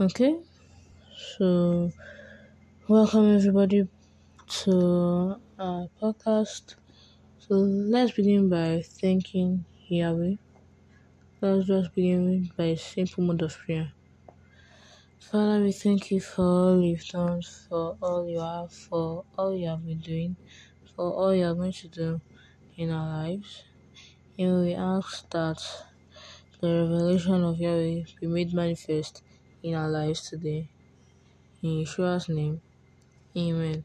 Okay, so welcome everybody to our podcast. So let's begin by thanking Yahweh. Let's just begin by a simple mode of prayer. Father, we thank you for all you've done, for all you have, for all you have been doing, for all you are going to do in our lives. And we ask that the revelation of Yahweh be made manifest in our lives today. In Yeshua's name, Amen.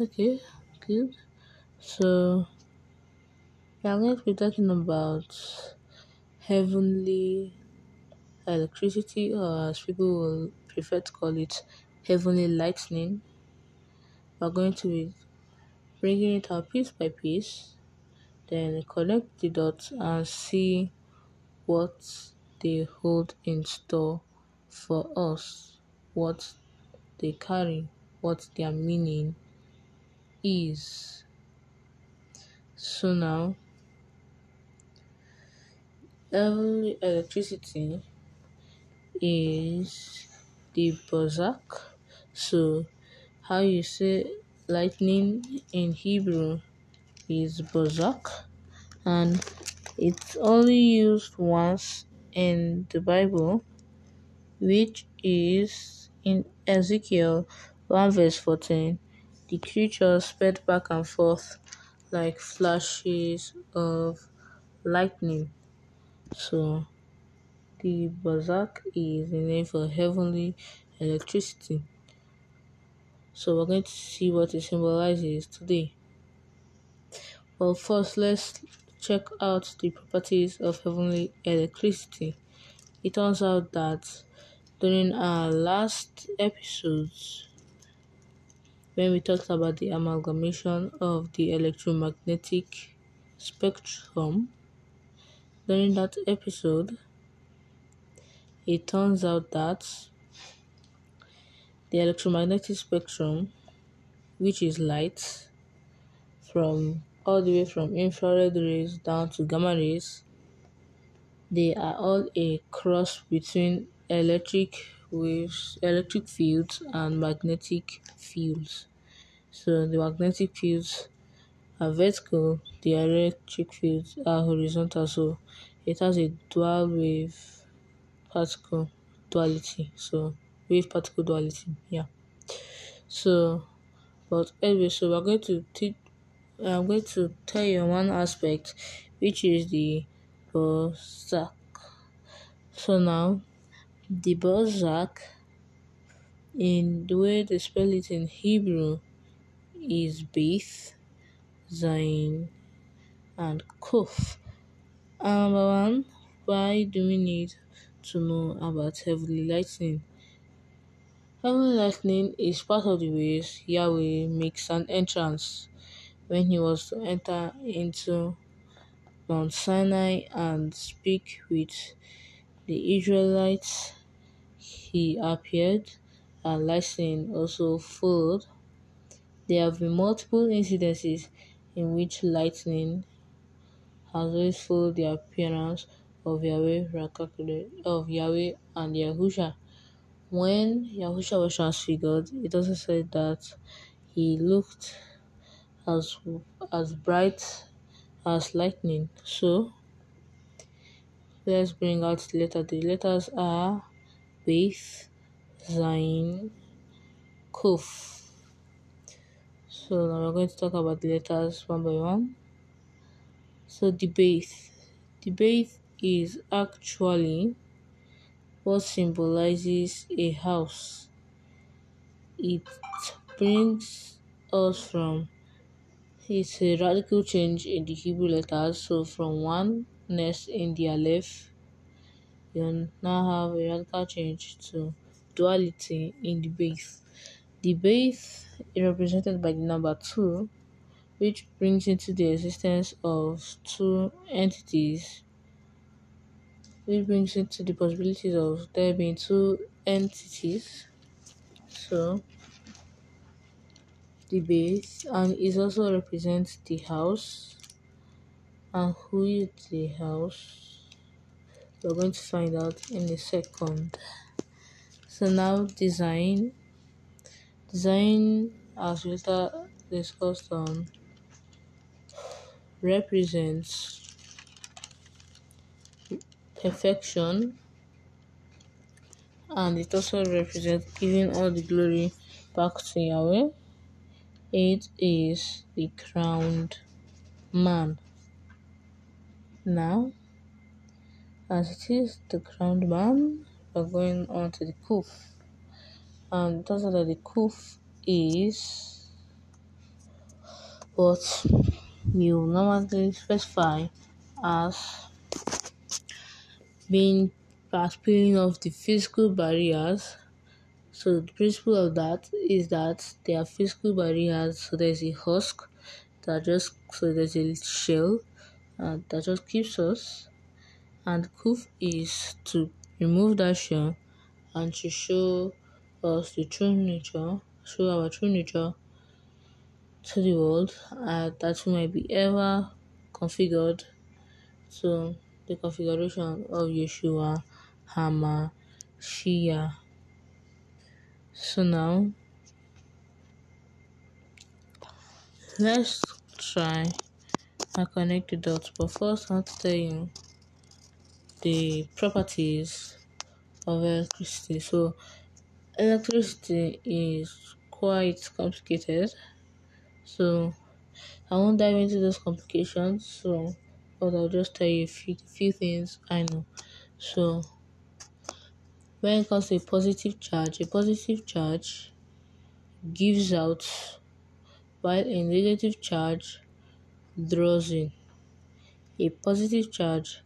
Okay, good. So, we are going to be talking about heavenly electricity, or as people will prefer to call it, heavenly lightning. We are going to be bringing it out piece by piece, then connect the dots and see what they hold in store for us, what they carry, what their meaning is. So now, heavenly electricity is the Bozak. So, how you say lightning in Hebrew is Bozak, and it's only used once in the Bible, which is in Ezekiel 1 verse 14. The creatures sped back and forth like flashes of lightning. So, the Bazak is the name for heavenly electricity. So, we're going to see what it symbolizes today. Well, first, let's check out the properties of heavenly electricity. It turns out that during our last episodes, when we talked about the amalgamation of the electromagnetic spectrum, during that episode, it turns out that the electromagnetic spectrum, which is light, from all the way from infrared rays down to gamma rays, they are all a cross between electric waves, electric fields, and magnetic fields. So the magnetic fields are vertical, the electric fields are horizontal. So it has a dual wave particle duality. So wave particle duality, yeah. So, but anyway, so we're going to teach. I'm going to tell you one aspect, which is the uh, Bozak. So now, the Bozak, in the way they spell it in Hebrew, is Beth, Zain, and Kuf. One, why do we need to know about heavenly lightning? Heavenly lightning is part of the ways Yahweh makes an entrance when he was to enter into Mount Sinai and speak with the Israelites. He appeared and lightning also followed. There have been multiple incidences in which lightning has always followed the appearance of Yahweh of Yahweh and Yahusha. When Yahusha was transfigured, it also said that he looked as as bright as lightning. So let's bring out the letter. The letters are Beth, Zain, Kuf. So now we're going to talk about the letters one by one. So the Beth. The Beth is actually what symbolizes a house. It brings us from it's a radical change in the Hebrew letters. So from one nest in the Aleph, you now have a radical change to duality in the base. The base is represented by the number 2, which brings into the existence of two entities, which brings into the possibilities of there being two entities. So, the base and it also represents the house. And who is the house? We're going to find out in a second. So now design. Design, as we later discussed on, represents perfection and it also represents giving all the glory back to Yahweh. It is the crowned man. Now, as it is the ground man, we're going on to the kuf. And that's what the kuf is what you normally specify as being as peeling off the physical barriers. So the principle of that is that there are physical barriers. So there's a husk that just so there's a shell uh, that just keeps us, and kuf is to remove that shell and to show us the true nature, show our true nature to the world uh, that we might be ever configured to the configuration of Yeshua HaMashiach. So now, let's try and connect the dots. But first, I want to tell you the properties of electricity. So, electricity is quite complicated. So, I won't dive into those complications. So, but I'll just tell you a few, few things I know. So, when it comes to a positive charge, a positive charge gives out while a negative charge draws in. A positive charge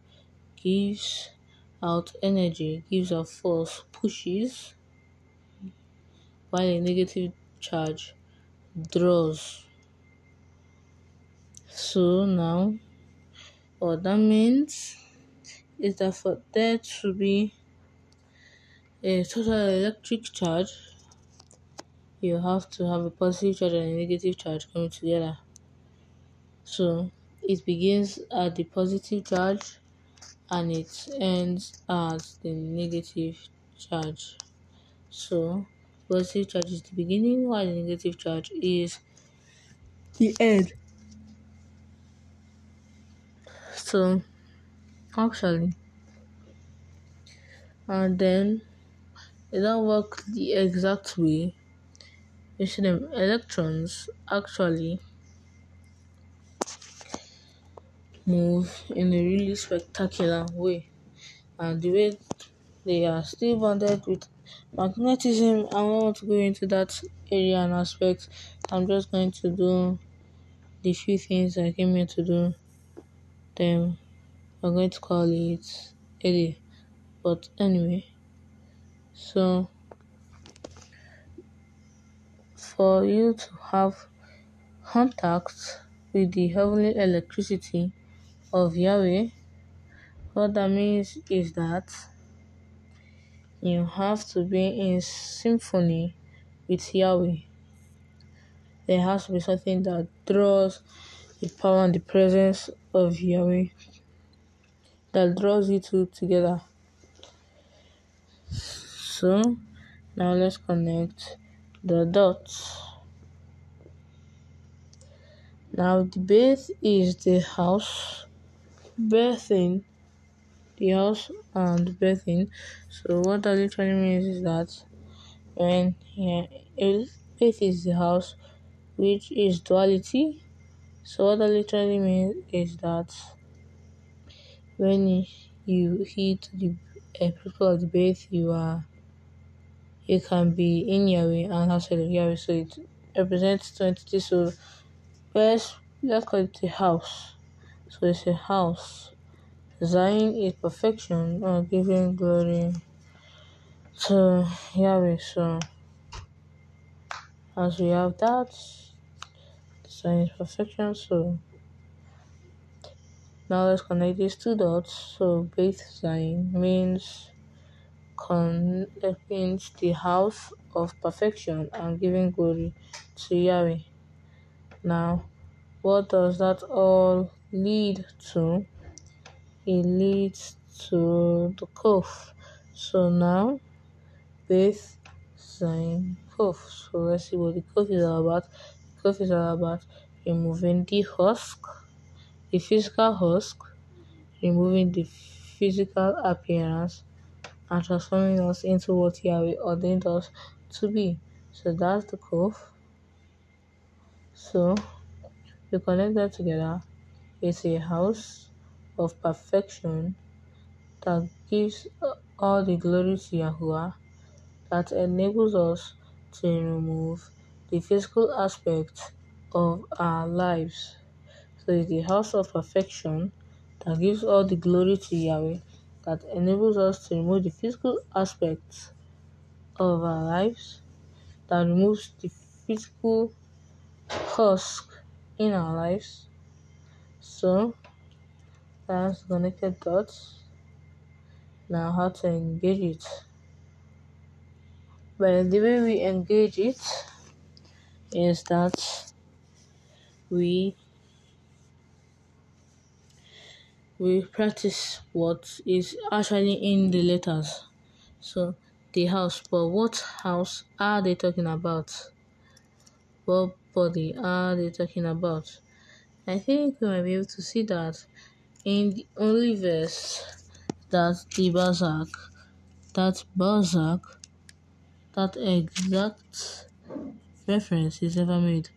gives out energy, gives out force, pushes, while a negative charge draws. So now, what that means is that for there to be a total electric charge, you have to have a positive charge and a negative charge coming together. So it begins at the positive charge and it ends at the negative charge. So positive charge is the beginning while the negative charge is the end. So actually and then it don't work the exact way. You see them electrons actually move in a really spectacular way. And the way they are still bonded with magnetism, I want to go into that area and aspect. I'm just going to do the few things I came here to do. Then I'm going to call it a day. But anyway, so for you to have contact with the heavenly electricity of Yahweh, what that means is that you have to be in symphony with Yahweh. There has to be something that draws the power and the presence of Yahweh that draws you two together. So now let's connect the dots. Now the base is the house, birthing, the house and birthing. So what that literally means is that when yeah, base is the house, which is duality. So what that literally means is that when you hit the uh, people of the base, you are it can be in Yahweh and outside of Yahweh. So it represents 22. So first, let's call it a house. So it's a house. Zain is perfection or giving glory to Yahweh. So as we have that, Zain is perfection. So now let's connect these two dots. So Beth Zain means connecting the house of perfection and giving glory to Yahweh. Now, what does that all lead to? It leads to the kuf. So now, Beth Zain Kof. So let's see what the Kof is all about. The Kof is all about removing the husk, the physical husk, removing the physical appearance, and transforming us into what Yahweh ordained us to be. So that's the Kof. So we connect them together. It's a house of perfection that gives all the glory to Yahuwah, that enables us to remove the physical aspect of our lives. So it's the house of perfection that gives all the glory to Yahweh, that enables us to remove the physical aspects of our lives, that removes the physical husk in our lives. So that's connected dots. Now how to engage it. But the way we engage it is that we we practice what is actually in the letters. So the house, but what house are they talking about? What body are they talking about? I think we might be able to see that in the only verse that the Bazak, that Bazak, that exact reference is ever made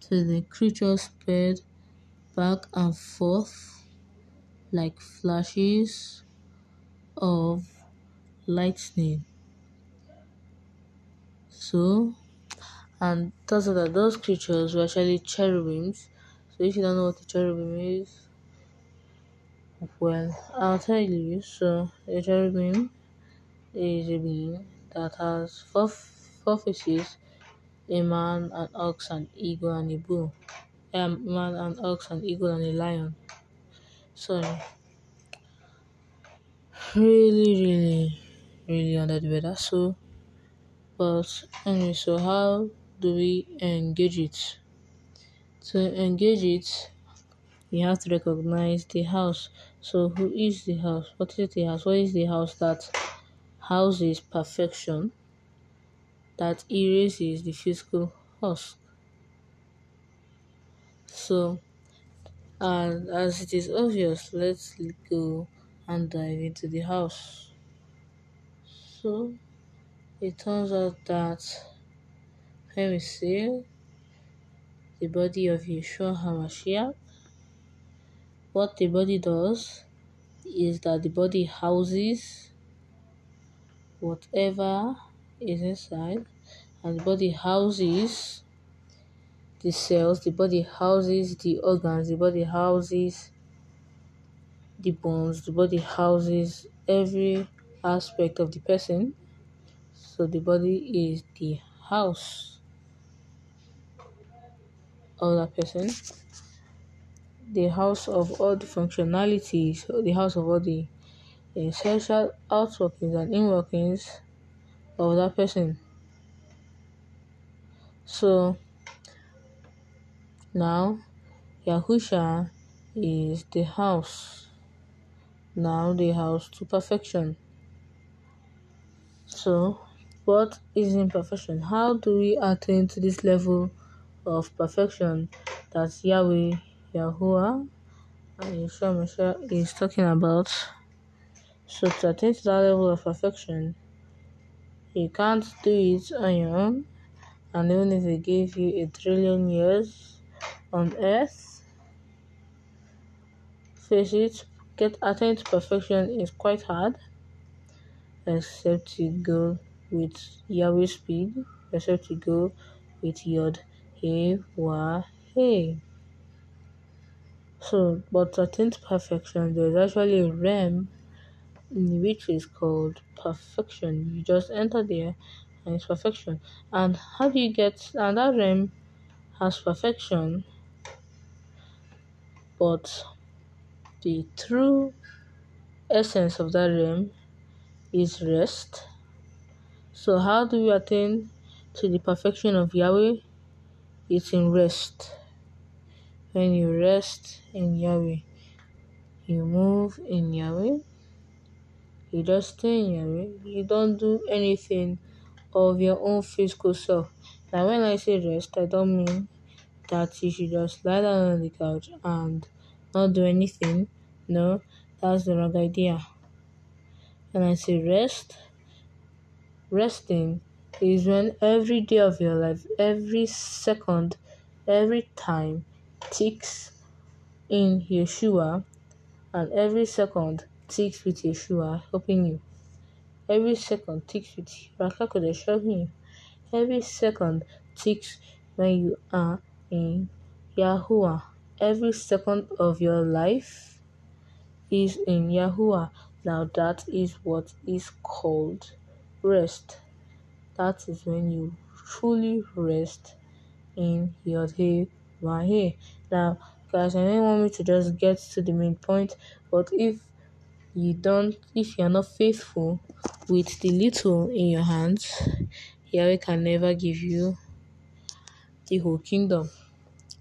to the creature sped back and forth like flashes of lightning. So, and are that those creatures were actually cherubims. So, if you don't know what a cherubim is, well, I'll tell you. So, a cherubim is a being that has four, four faces a man, an ox, an eagle, and a bull. A man, an ox, an eagle, and a lion. Sorry. Really, really, really under the weather. So, but anyway, so how do we engage it? To engage it, you have to recognize the house. So, who is the house? What is the house? What is the house that houses perfection, that erases the physical husk? So, and as it is obvious, let's go and dive into the house. So, it turns out that when we see the body of Yeshua HaMashiach, what the body does is that the body houses whatever is inside, and the body houses the cells, the body houses the organs, the body houses the bones, the body houses every aspect of the person. So the body is the house of that person, the house of all the functionalities, the house of all the eh, essential outworkings and inworkings of that person. So now Yahusha is the house. Now the house to perfection. So what is imperfection? How do we attain to this level of perfection that Yahweh, Yahuwah, and Yeshua is talking about? So to attain to that level of perfection, you can't do it on your own. And even if they gave you a trillion years on earth, face it, get attain to perfection is quite hard, except you go with Yahweh speed, except to go with Yod, Wah, He. So, but attain to perfection, there's actually a in which is called perfection. You just enter there and it's perfection. And how do you get, and that realm has perfection, but the true essence of that realm is rest so, how do we attain to the perfection of Yahweh? It's in rest. When you rest in Yahweh, you move in Yahweh, You just stay in room. You don't do anything of your own physical self. Now, when I say rest, I don't mean that you should just lie down on the couch and not do anything. No, that's the wrong idea. When I say rest, resting is when every day of your life, every second, every time ticks in Yeshua, and every second ticks with Yeshua helping you. Every second ticks with Ruach HaKodesh helping you. Every second ticks when you are in Yahuwah. Every second of your life is in Yahuwah. Now that is what is called rest. That is when you truly rest in your day Wahe. Now, guys, I don't want me to just get to the main point, but if you don't, if you are not faithful with the little in your hands, Yahweh can never give you the whole kingdom.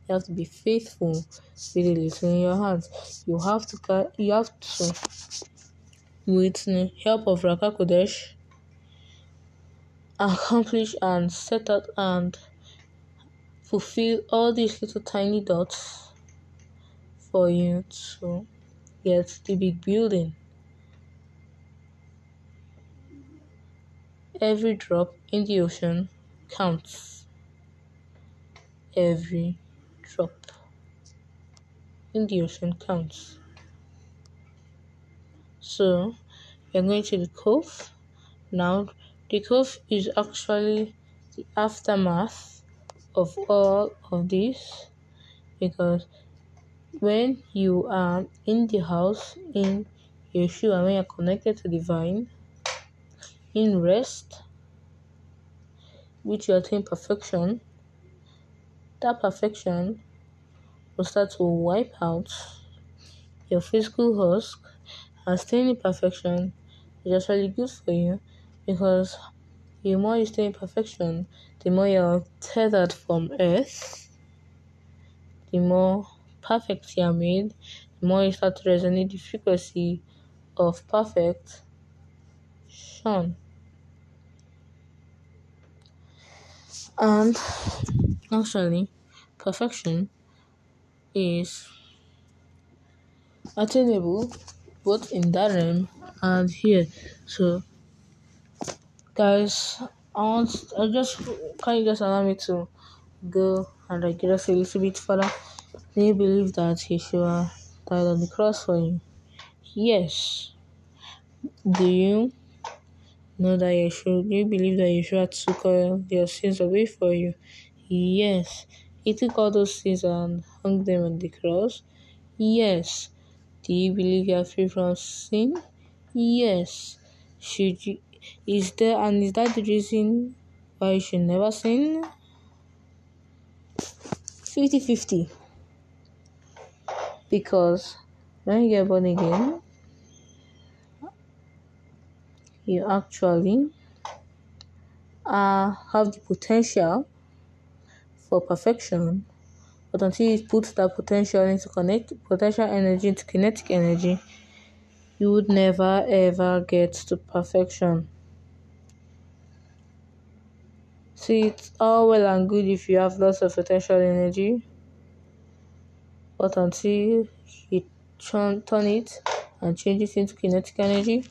You have to be faithful with the little in your hands. You have to, you have to, with the help of Ruach HaKodesh, accomplish and set out and fulfill all these little tiny dots for you to get the big building. Every drop in the ocean counts. Every drop in the ocean counts. So, we're going to the cove. Now, the cove is actually the aftermath of all of this because when you are in the house in Yeshua, when you're connected to the vine, in rest, which you attain perfection, that perfection will start to wipe out your physical husk. And staying in perfection is actually good for you because the more you stay in perfection, the more you're tethered from earth, the more perfect you are made, the more you start to resonate the frequency of perfect Sean. And actually, perfection is attainable both in that realm and here. So, guys, I want I just can you just allow me to go and like just a little bit further? Do you believe that Yeshua died on the cross for you? Yes. Do you know that Yeshua? Do you believe that Yeshua took all your sins away for you? Yes. He took all those sins and hung them on the cross. Yes. Do you believe you are free from sin? Yes. Should you? Is there and is that the reason why you should never sin? 50 50 because when you get born again, you actually uh, have the potential for perfection, but until you put that potential into connect potential energy into kinetic energy, you would never ever get to perfection. See, it's all well and good if you have lots of potential energy, but until you turn, turn it and change it into kinetic energy,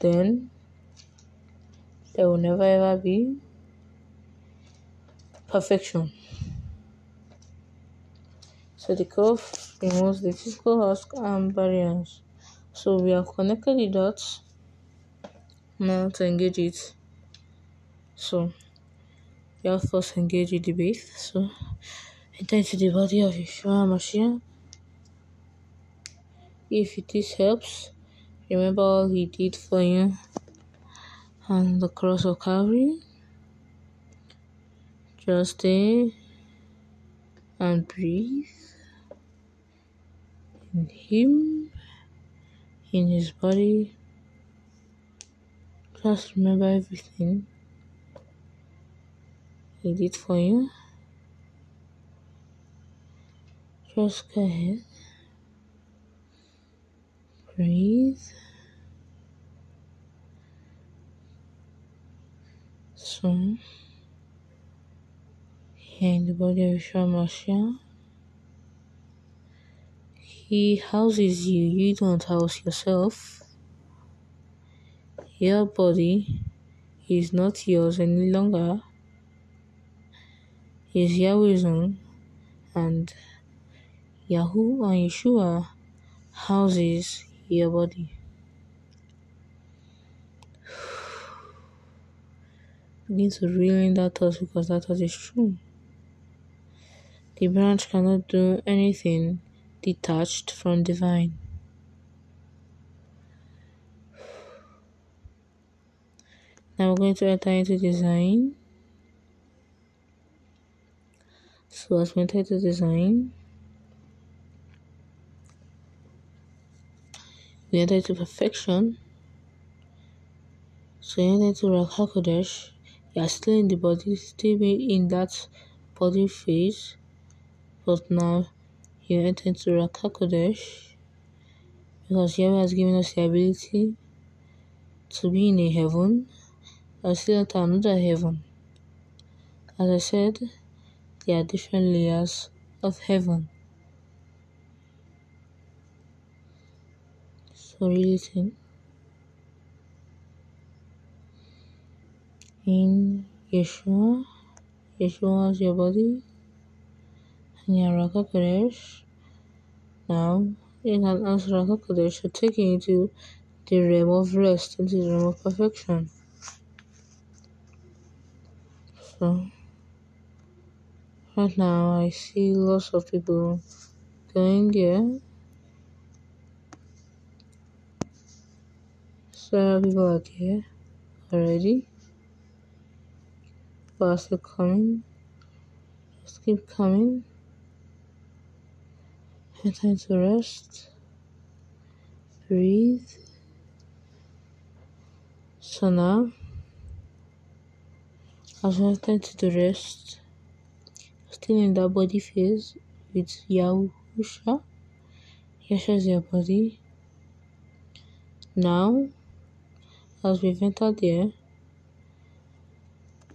then there will never ever be perfection. So the curve removes the physical husk and barriers. So we have connected the dots now to engage it. So you first engage the debate. So enter into the body of Yeshua Mashiach. If this helps, remember all he did for you on the cross of Calvary. Just stay and breathe in him, in his body. Just remember everything did for you. Just go ahead. Breathe. So, here in the body of Yeshua Mashiach, He houses you, you don't house yourself. Your body is not yours any longer. It's Yahweh's own, and Yahoo and Yeshua houses your body. Begin to reel in that thought because that thought is true. The branch cannot do anything detached from divine. Now we're going to enter into design. So as we enter into design, we enter into perfection. So you enter into Ruach HaKodesh, you are still in the body, still be in that body phase, but now you enter into Ruach HaKodesh because Yahweh has given us the ability to be in a heaven and still enter another heaven. As I said, there are different layers of heaven. So think in Yeshua, Yeshua is your body, and your Ruach HaKodesh. Now, you can ask Ruach HaKodesh to take you into the realm of rest, into the realm of perfection. So, right now, I see lots of people going there. Several people are there already. People are still coming. Just keep coming. And time to rest. Breathe. So now, we have time to rest, still in that body phase with Yahusha. Yahusha is your body. Now, as we've entered there,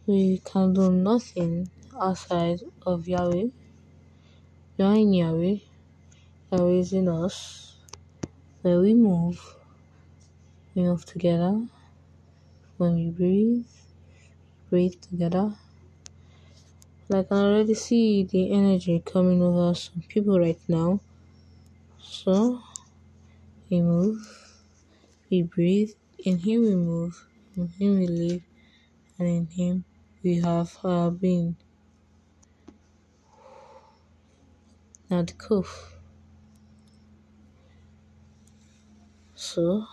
we can do nothing outside of Yahweh. We are in Yahweh. Yahweh is in us. When we move, we move together. When we breathe, breathe together. I can already see the energy coming over some people right now. So we move, we breathe, in Him we move, in Him we live, and in Him we have our being. Now the Kuf. So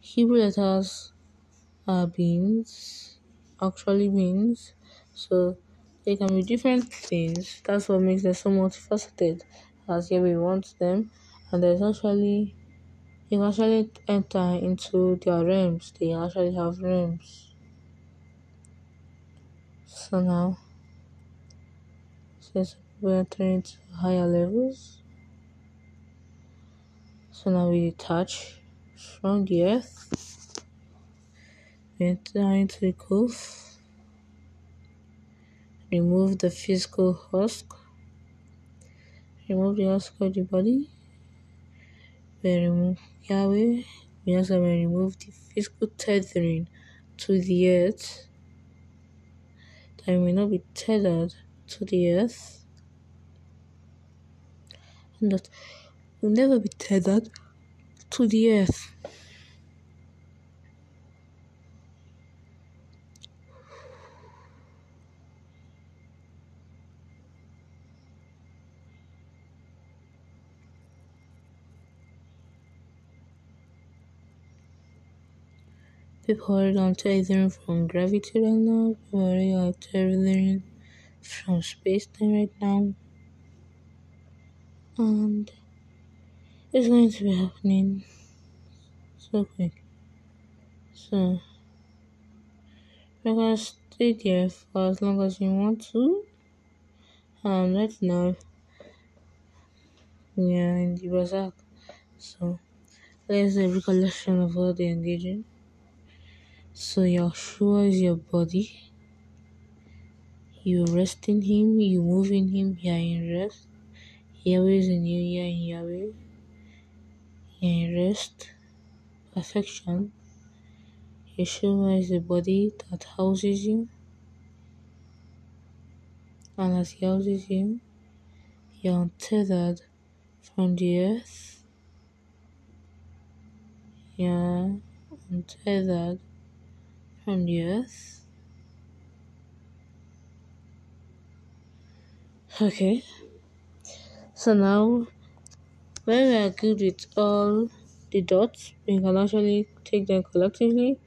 Hebrew letters are beings, actually means. So they can be different things. That's what makes them so multifaceted. As we want them, and there's actually you can actually enter into their realms. They actually have realms. So now, since we're entering into higher levels, so now we detach from the earth, we enter into the cove, remove the physical husk, remove the husk of the body, Yahweh, we also remove the physical tethering to the earth, that we may not be tethered to the earth, and that will never be tethered to the earth. People on tethering from gravity right now. People are tethering from space time right now. And it's going to be happening so quick. So you're gonna stay there for as long as you want to. And right now we are in the bazaar. So Let's do a recollection of all the engaging. So Yahshua is your body. You rest in him, you move in him, you are in rest. Yahweh is in you, you are in Yahweh. You are in rest, perfection. Yeshua is the body that houses you. And as he houses you, you're untethered from the earth. You're untethered from the earth. Okay. So now, when we are good with all the dots, we can actually take them collectively.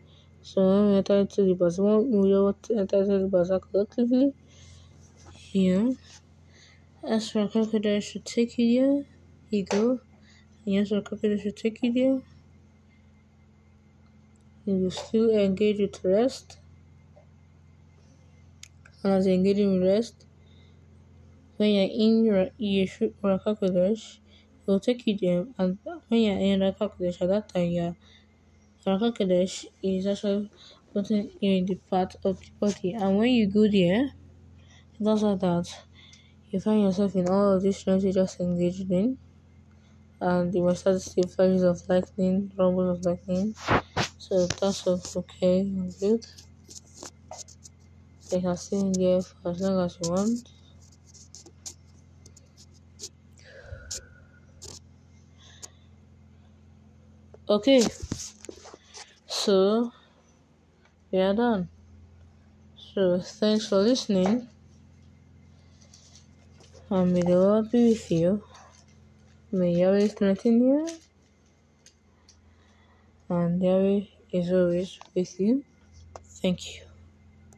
So when we enter into the bazaar, we will enter into the bazaar collectively. Here, as for crocodile should take you there, you go. As for crocodile should take you you will still engage with rest. And as you engage with rest, when you're in your Yeshua Ruach HaKodesh, it will take you there. And when you're in Ruach HaKodesh, at that time, yeah, Ruach HaKodesh is actually putting you in the part of the body. And when you go there, it does like that. You find yourself in all of these things you just engaged in. And you must start to see flashes of lightning, rumbles of lightning. So that's okay, I'm good. You can stay in there for as long as you want. Okay, so we are done. So thanks for listening. And may the Lord be with you. May Yahweh always you. And Yahweh is always with you. Thank you.